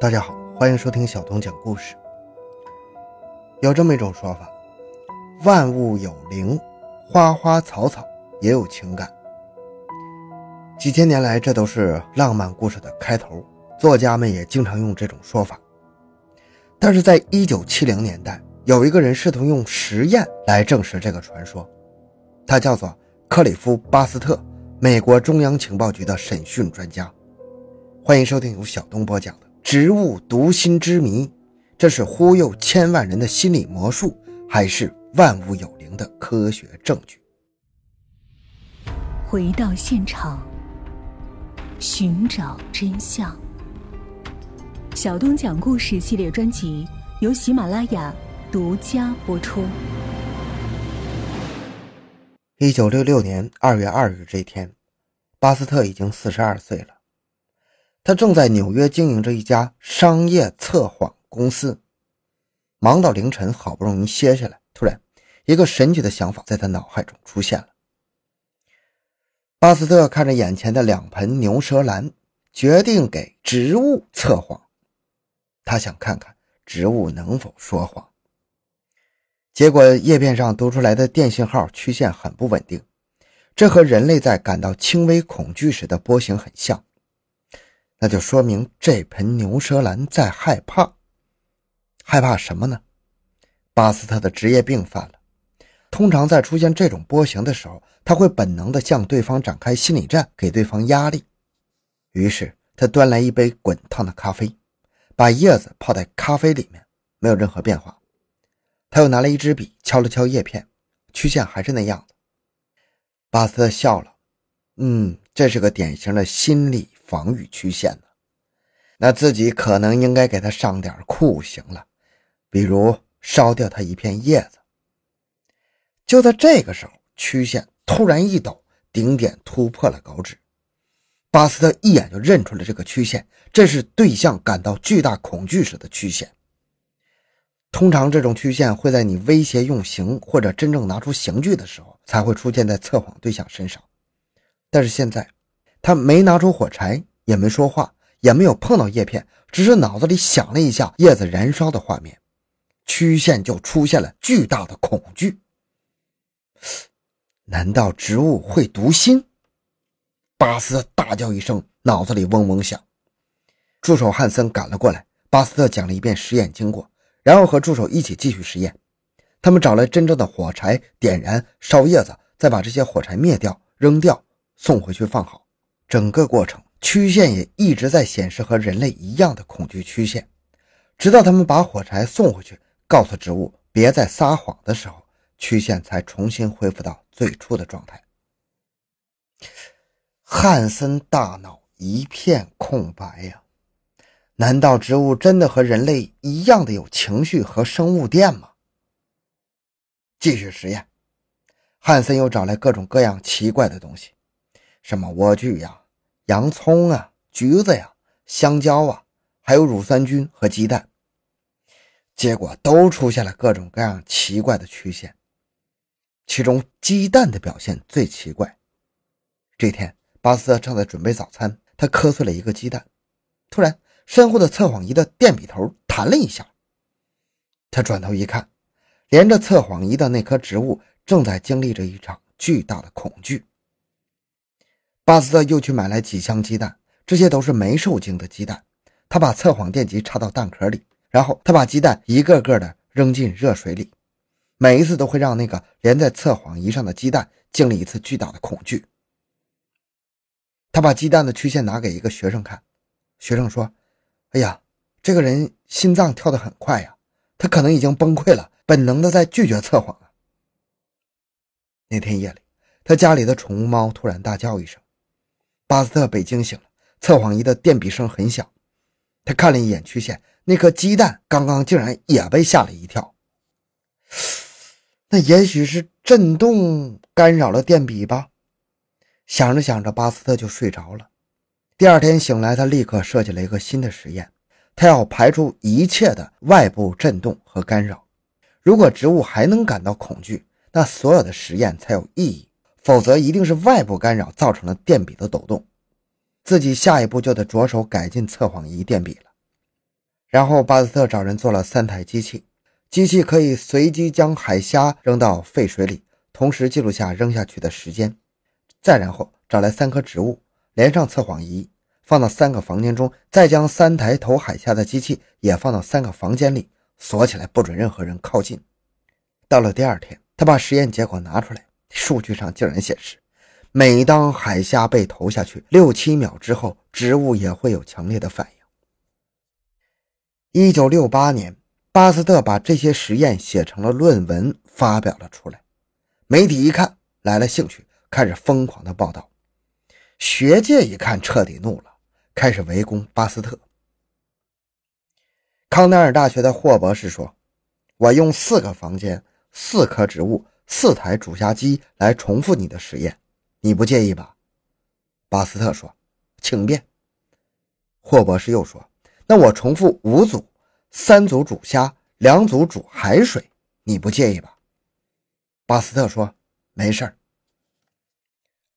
大家好，欢迎收听小东讲故事。有这么一种说法：万物有灵，花花草草也有情感。几千年来，这都是浪漫故事的开头，作家们也经常用这种说法。但是在一九七零年代，有一个人试图用实验来证实这个传说，他叫做克里夫·巴斯特，美国中央情报局的审讯专家。欢迎收听由小东播讲的。植物读心之谜，这是忽悠千万人的心理魔术，还是万物有灵的科学证据？回到现场，寻找真相。小东讲故事系列专辑由喜马拉雅独家播出。一九六六年二月二日这天，巴斯特已经四十二岁了。他正在纽约经营着一家商业测谎公司，忙到凌晨，好不容易歇下来，突然，一个神奇的想法在他脑海中出现了。巴斯特看着眼前的两盆牛舌兰，决定给植物测谎。他想看看植物能否说谎。结果叶片上读出来的电信号曲线很不稳定，这和人类在感到轻微恐惧时的波形很像。那就说明这盆牛舌兰在害怕，害怕什么呢？巴斯特的职业病犯了。通常在出现这种波形的时候，他会本能地向对方展开心理战，给对方压力。于是他端来一杯滚烫的咖啡，把叶子泡在咖啡里面，没有任何变化。他又拿了一支笔，敲了敲叶片，曲线还是那样的。巴斯特笑了，嗯，这是个典型的心理。防御曲线呢？那自己可能应该给他上点酷刑了，比如烧掉他一片叶子。就在这个时候，曲线突然一抖，顶点突破了稿纸。巴斯特一眼就认出了这个曲线，这是对象感到巨大恐惧时的曲线。通常这种曲线会在你威胁用刑或者真正拿出刑具的时候才会出现在测谎对象身上，但是现在。他没拿出火柴，也没说话，也没有碰到叶片，只是脑子里想了一下叶子燃烧的画面，曲线就出现了巨大的恐惧。难道植物会读心？巴斯大叫一声，脑子里嗡嗡响。助手汉森赶了过来，巴斯特讲了一遍实验经过，然后和助手一起继续实验。他们找来真正的火柴，点燃，烧叶子，再把这些火柴灭掉，扔掉，送回去放好。整个过程曲线也一直在显示和人类一样的恐惧曲线，直到他们把火柴送回去，告诉植物别再撒谎的时候，曲线才重新恢复到最初的状态。汉森大脑一片空白呀，难道植物真的和人类一样的有情绪和生物电吗？继续实验，汉森又找来各种各样奇怪的东西，什么莴苣呀。洋葱啊，橘子呀，香蕉啊，还有乳酸菌和鸡蛋，结果都出现了各种各样奇怪的曲线。其中鸡蛋的表现最奇怪。这天，巴斯特正在准备早餐，他磕碎了一个鸡蛋，突然，身后的测谎仪的电笔头弹了一下。他转头一看，连着测谎仪的那棵植物正在经历着一场巨大的恐惧。巴斯特又去买来几箱鸡蛋，这些都是没受精的鸡蛋。他把测谎电极插到蛋壳里，然后他把鸡蛋一个个的扔进热水里，每一次都会让那个连在测谎仪上的鸡蛋经历一次巨大的恐惧。他把鸡蛋的曲线拿给一个学生看，学生说：“哎呀，这个人心脏跳得很快呀，他可能已经崩溃了，本能的在拒绝测谎了。”那天夜里，他家里的宠物猫突然大叫一声。巴斯特被惊醒了，测谎仪的电笔声很响。他看了一眼曲线，那颗鸡蛋刚刚竟然也被吓了一跳。那也许是震动干扰了电笔吧？想着想着，巴斯特就睡着了。第二天醒来，他立刻设计了一个新的实验，他要排除一切的外部震动和干扰。如果植物还能感到恐惧，那所有的实验才有意义。否则，一定是外部干扰造成了电笔的抖动。自己下一步就得着手改进测谎仪电笔了。然后巴斯特找人做了三台机器，机器可以随机将海虾扔到沸水里，同时记录下扔下去的时间。再然后找来三棵植物，连上测谎仪，放到三个房间中，再将三台投海虾的机器也放到三个房间里，锁起来，不准任何人靠近。到了第二天，他把实验结果拿出来，数据上竟然显示，每当海虾被投下去六七秒之后，植物也会有强烈的反应。一九六八年，巴斯特把这些实验写成了论文，发表了出来。媒体一看来了兴趣，开始疯狂的报道。学界一看彻底怒了，开始围攻巴斯特。康奈尔大学的霍博士说：“我用四个房间、四棵植物、四台煮虾机来重复你的实验，你不介意吧？”巴斯特说：“请便。”霍博士又说。那我重复五组，三组煮虾，两组煮海水，你不介意吧？巴斯特说没事儿。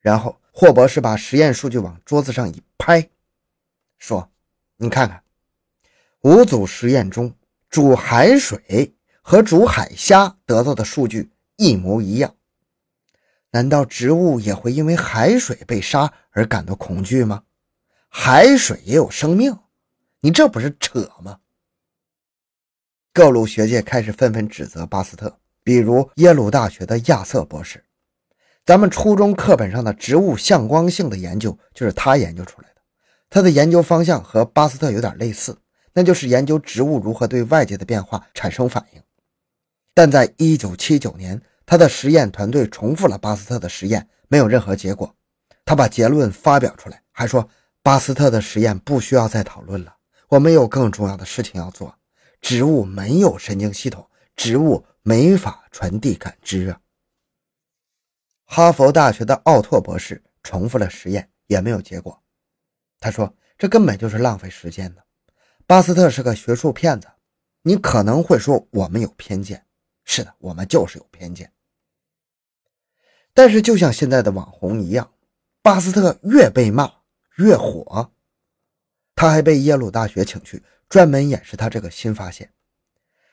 然后霍博士把实验数据往桌子上一拍，说：“你看看，五组实验中煮海水和煮海虾得到的数据一模一样。难道植物也会因为海水被杀而感到恐惧吗？海水也有生命。”你这不是扯吗？各路学界开始纷纷指责巴斯特，比如耶鲁大学的亚瑟博士。咱们初中课本上的植物向光性的研究就是他研究出来的。他的研究方向和巴斯特有点类似，那就是研究植物如何对外界的变化产生反应。但在1979年，他的实验团队重复了巴斯特的实验，没有任何结果。他把结论发表出来，还说巴斯特的实验不需要再讨论了。我们有更重要的事情要做。植物没有神经系统，植物没法传递感知啊。哈佛大学的奥拓博士重复了实验，也没有结果。他说：“这根本就是浪费时间的。”巴斯特是个学术骗子。你可能会说我们有偏见，是的，我们就是有偏见。但是就像现在的网红一样，巴斯特越被骂越火。他还被耶鲁大学请去，专门演示他这个新发现。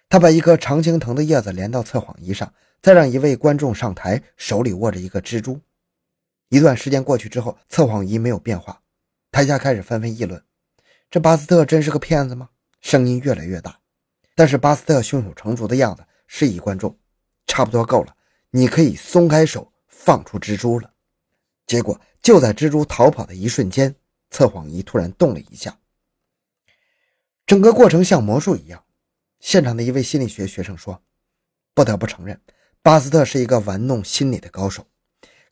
他把一颗常青藤的叶子连到测谎仪上，再让一位观众上台，手里握着一个蜘蛛。一段时间过去之后，测谎仪没有变化，台下开始纷纷议论：这巴斯特真是个骗子吗？声音越来越大，但是巴斯特胸有成竹的样子示意观众：差不多够了，你可以松开手，放出蜘蛛了。结果就在蜘蛛逃跑的一瞬间。测谎仪突然动了一下，整个过程像魔术一样。现场的一位心理学学生说：“不得不承认，巴斯特是一个玩弄心理的高手。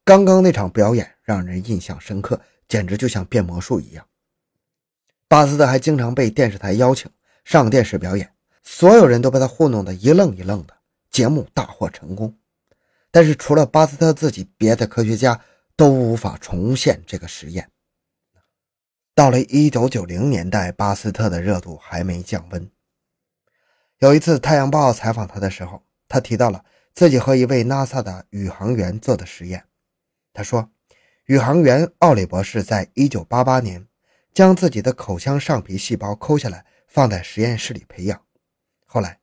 刚刚那场表演让人印象深刻，简直就像变魔术一样。”巴斯特还经常被电视台邀请上电视表演，所有人都被他糊弄得一愣一愣的。节目大获成功，但是除了巴斯特自己，别的科学家都无法重现这个实验。到了一九九零年代，巴斯特的热度还没降温。有一次，《太阳报》采访他的时候，他提到了自己和一位 NASA 的宇航员做的实验。他说，宇航员奥利博士在一九八八年将自己的口腔上皮细胞抠下来，放在实验室里培养。后来，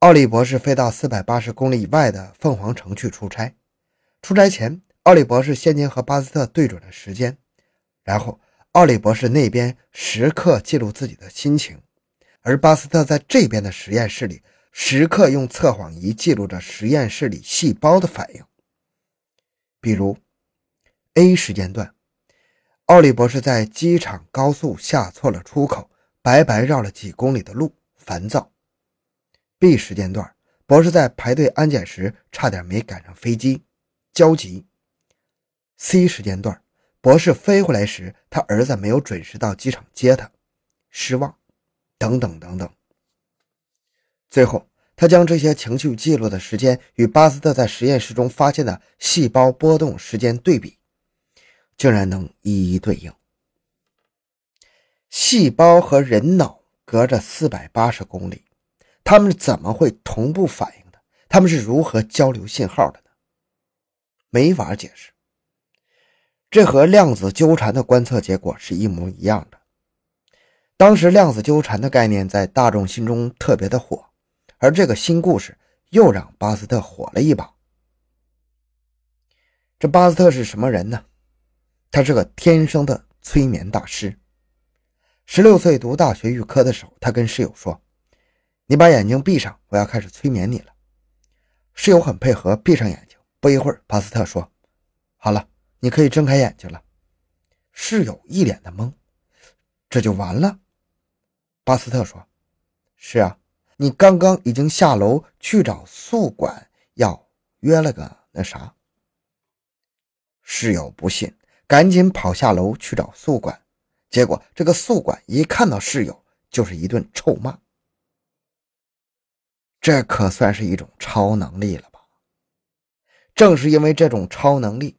奥利博士飞到四百八十公里以外的凤凰城去出差。出差前，奥利博士先前和巴斯特对准了时间，然后。奥利博士那边时刻记录自己的心情，而巴斯特在这边的实验室里时刻用测谎仪记录着实验室里细胞的反应。比如，A 时间段，奥利博士在机场高速下错了出口，白白绕了几公里的路，烦躁；B 时间段，博士在排队安检时差点没赶上飞机，焦急；C 时间段。博士飞回来时，他儿子没有准时到机场接他，失望，等等等等。最后，他将这些情绪记录的时间与巴斯特在实验室中发现的细胞波动时间对比，竟然能一一对应。细胞和人脑隔着四百八十公里，他们怎么会同步反应的？他们是如何交流信号的呢？没法解释。这和量子纠缠的观测结果是一模一样的。当时量子纠缠的概念在大众心中特别的火，而这个新故事又让巴斯特火了一把。这巴斯特是什么人呢？他是个天生的催眠大师。十六岁读大学预科的时候，他跟室友说：“你把眼睛闭上，我要开始催眠你了。”室友很配合，闭上眼睛。不一会儿，巴斯特说：“好了，你可以睁开眼睛了。”室友一脸的懵：“这就完了？”巴斯特说：“是啊，你刚刚已经下楼去找宿管要约了个那啥。”室友不信，赶紧跑下楼去找宿管。结果，这个宿管一看到室友，就是一顿臭骂。这可算是一种超能力了吧？正是因为这种超能力，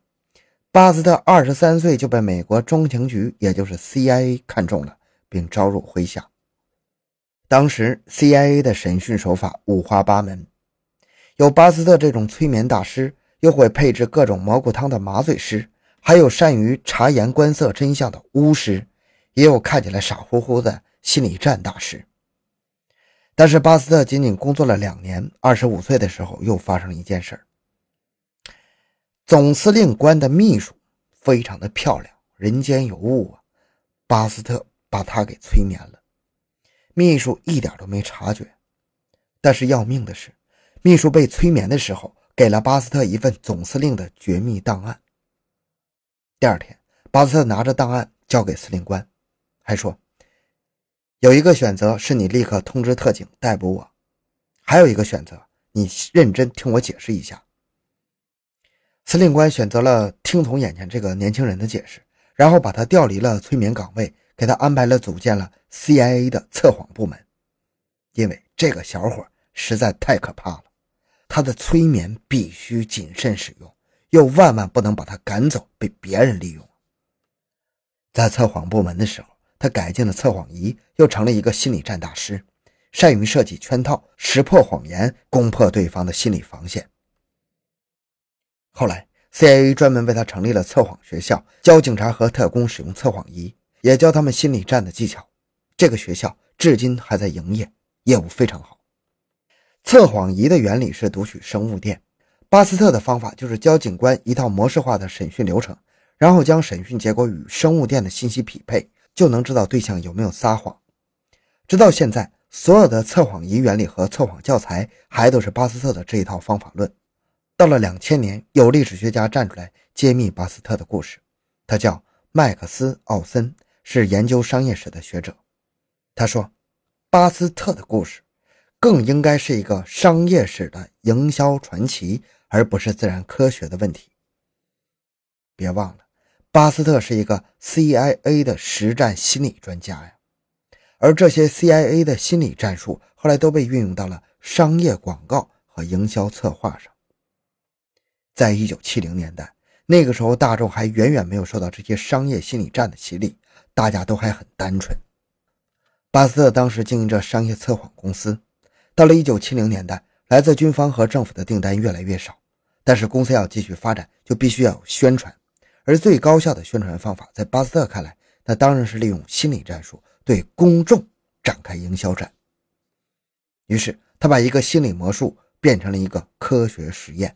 巴斯特二十三岁就被美国中情局，也就是 CIA 看中了，并招入麾下。当时 CIA 的审讯手法五花八门，有巴斯特这种催眠大师，又会配置各种蘑菇汤的麻醉师，还有善于察言观色真相的巫师。也有看起来傻乎乎的心理战大师，但是巴斯特仅仅工作了两年，二十五岁的时候又发生了一件事总司令官的秘书非常的漂亮，人间有物啊！巴斯特把她给催眠了，秘书一点都没察觉。但是要命的是，秘书被催眠的时候给了巴斯特一份总司令的绝密档案。第二天，巴斯特拿着档案交给司令官。还说，有一个选择是你立刻通知特警逮捕我，还有一个选择，你认真听我解释一下。司令官选择了听从眼前这个年轻人的解释，然后把他调离了催眠岗位，给他安排了组建了 CIA 的测谎部门，因为这个小伙实在太可怕了，他的催眠必须谨慎使用，又万万不能把他赶走，被别人利用。在测谎部门的时候。他改进了测谎仪，又成了一个心理战大师，善于设计圈套，识破谎言，攻破对方的心理防线。后来，CIA 专门为他成立了测谎学校，教警察和特工使用测谎仪，也教他们心理战的技巧。这个学校至今还在营业，业务非常好。测谎仪的原理是读取生物电，巴斯特的方法就是教警官一套模式化的审讯流程，然后将审讯结果与生物电的信息匹配。就能知道对象有没有撒谎。直到现在，所有的测谎仪原理和测谎教材还都是巴斯特的这一套方法论。到了两千年，有历史学家站出来揭秘巴斯特的故事。他叫麦克斯·奥森，是研究商业史的学者。他说，巴斯特的故事更应该是一个商业史的营销传奇，而不是自然科学的问题。别忘了。巴斯特是一个 CIA 的实战心理专家呀，而这些 CIA 的心理战术后来都被运用到了商业广告和营销策划上。在一九七零年代，那个时候大众还远远没有受到这些商业心理战的洗礼，大家都还很单纯。巴斯特当时经营着商业测谎公司，到了一九七零年代，来自军方和政府的订单越来越少，但是公司要继续发展，就必须要有宣传。而最高效的宣传方法，在巴斯特看来，那当然是利用心理战术对公众展开营销战。于是，他把一个心理魔术变成了一个科学实验，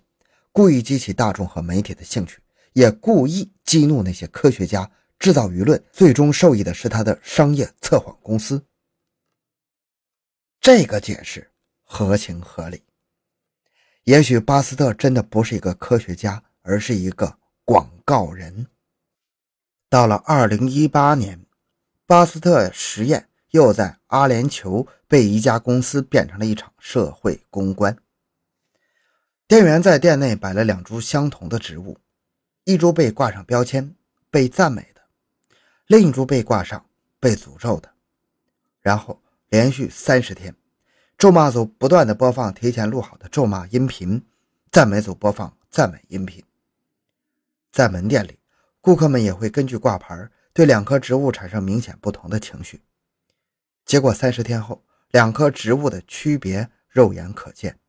故意激起大众和媒体的兴趣，也故意激怒那些科学家，制造舆论。最终受益的是他的商业测谎公司。这个解释合情合理。也许巴斯特真的不是一个科学家，而是一个。广告人。到了二零一八年，巴斯特实验又在阿联酋被一家公司变成了一场社会公关。店员在店内摆了两株相同的植物，一株被挂上标签被赞美的，另一株被挂上被诅咒的。然后连续三十天，咒骂组不断的播放提前录好的咒骂音频，赞美组播放赞美音频。在门店里，顾客们也会根据挂牌对两棵植物产生明显不同的情绪。结果三十天后，两棵植物的区别肉眼可见。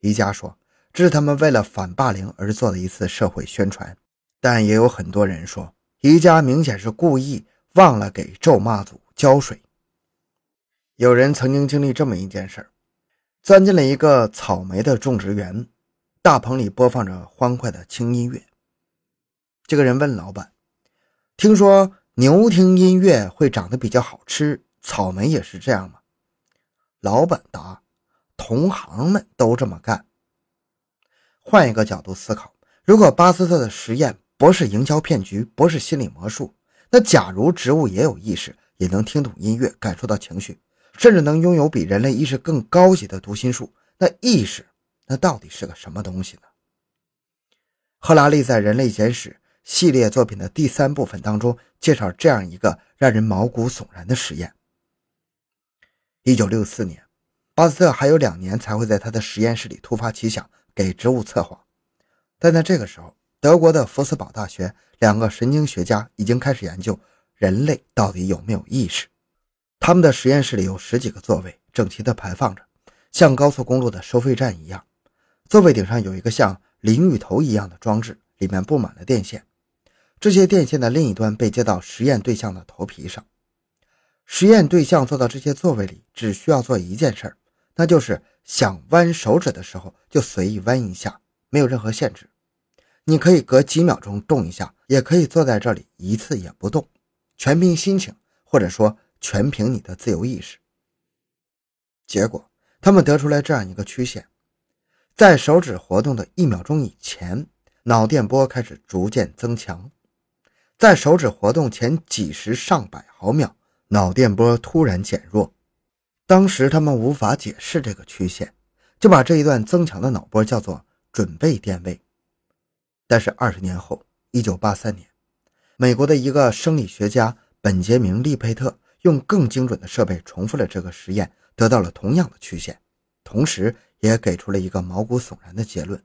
宜家说，这是他们为了反霸凌而做的一次社会宣传，但也有很多人说，宜家明显是故意忘了给咒骂组浇水。有人曾经经历这么一件事儿：钻进了一个草莓的种植园，大棚里播放着欢快的轻音乐。这个人问老板：“听说牛听音乐会长得比较好吃，草莓也是这样吗？”老板答：“同行们都这么干。”换一个角度思考，如果巴斯特的实验不是营销骗局，不是心理魔术，那假如植物也有意识，也能听懂音乐，感受到情绪，甚至能拥有比人类意识更高级的读心术，那意识那到底是个什么东西呢？赫拉利在《人类简史》。系列作品的第三部分当中，介绍这样一个让人毛骨悚然的实验。一九六四年，巴斯特还有两年才会在他的实验室里突发奇想，给植物测谎。但在这个时候，德国的福斯堡大学两个神经学家已经开始研究人类到底有没有意识。他们的实验室里有十几个座位，整齐地排放着，像高速公路的收费站一样。座位顶上有一个像淋浴头一样的装置，里面布满了电线。这些电线的另一端被接到实验对象的头皮上，实验对象坐到这些座位里，只需要做一件事儿，那就是想弯手指的时候就随意弯一下，没有任何限制。你可以隔几秒钟动一下，也可以坐在这里一次也不动，全凭心情，或者说全凭你的自由意识。结果，他们得出来这样一个曲线：在手指活动的一秒钟以前，脑电波开始逐渐增强。在手指活动前几十上百毫秒，脑电波突然减弱。当时他们无法解释这个曲线，就把这一段增强的脑波叫做准备电位。但是二十年后，一九八三年，美国的一个生理学家本杰明·利佩特用更精准的设备重复了这个实验，得到了同样的曲线，同时也给出了一个毛骨悚然的结论：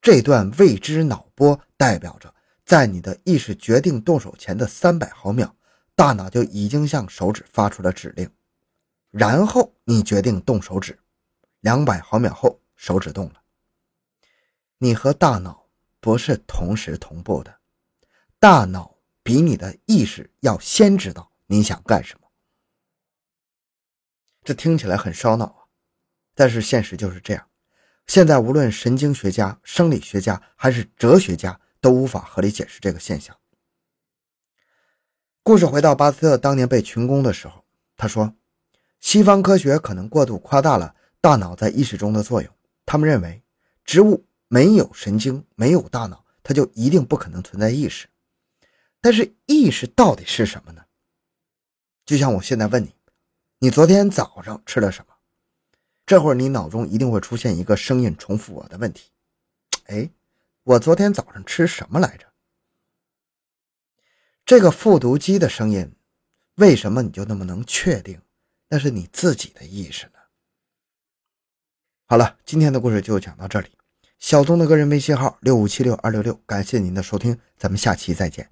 这段未知脑波代表着。在你的意识决定动手前的三百毫秒，大脑就已经向手指发出了指令，然后你决定动手指。两百毫秒后，手指动了。你和大脑不是同时同步的，大脑比你的意识要先知道你想干什么。这听起来很烧脑啊，但是现实就是这样。现在无论神经学家、生理学家还是哲学家。都无法合理解释这个现象。故事回到巴斯特当年被群攻的时候，他说：“西方科学可能过度夸大了大脑在意识中的作用。他们认为，植物没有神经，没有大脑，它就一定不可能存在意识。但是，意识到底是什么呢？就像我现在问你，你昨天早上吃了什么？这会儿你脑中一定会出现一个声音，重复我的问题。哎。”我昨天早上吃什么来着？这个复读机的声音，为什么你就那么能确定那是你自己的意识呢？好了，今天的故事就讲到这里。小东的个人微信号六五七六二六六，感谢您的收听，咱们下期再见。